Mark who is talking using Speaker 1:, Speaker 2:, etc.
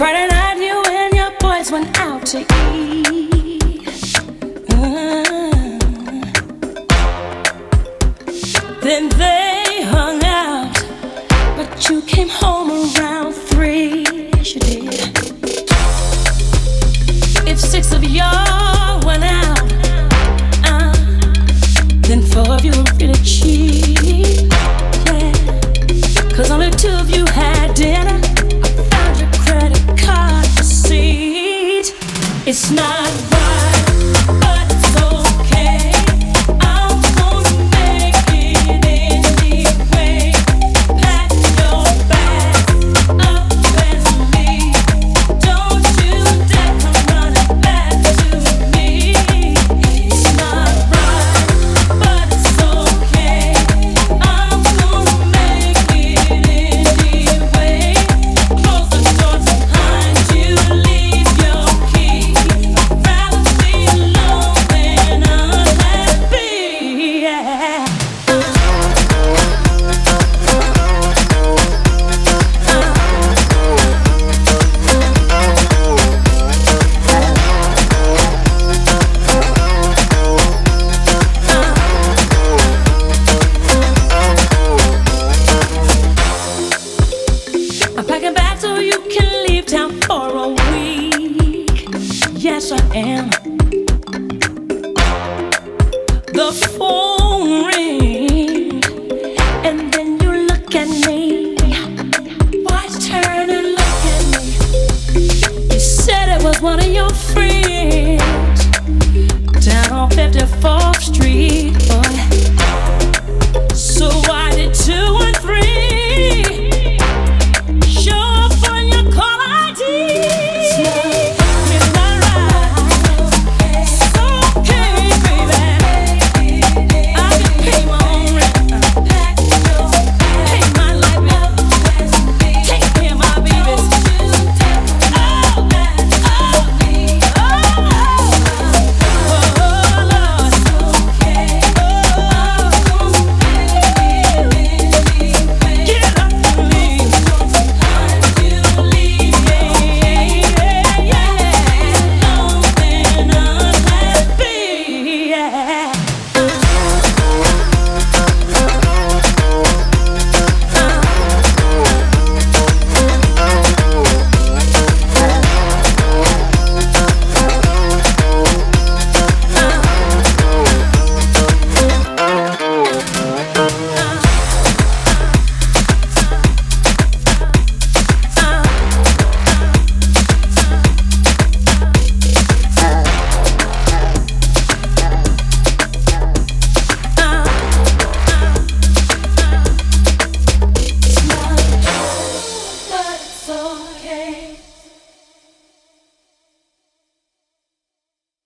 Speaker 1: Friday night, you and your boys went out to eat. Uh, then they hung out, but you came home around three. Yes, you did. If six of y'all went out, uh, then four of you were really cheap. It's not Yes, I am. The phone rings, and then you look at me. Why turn and look at me? You said it was one of your friends down on 54th Street.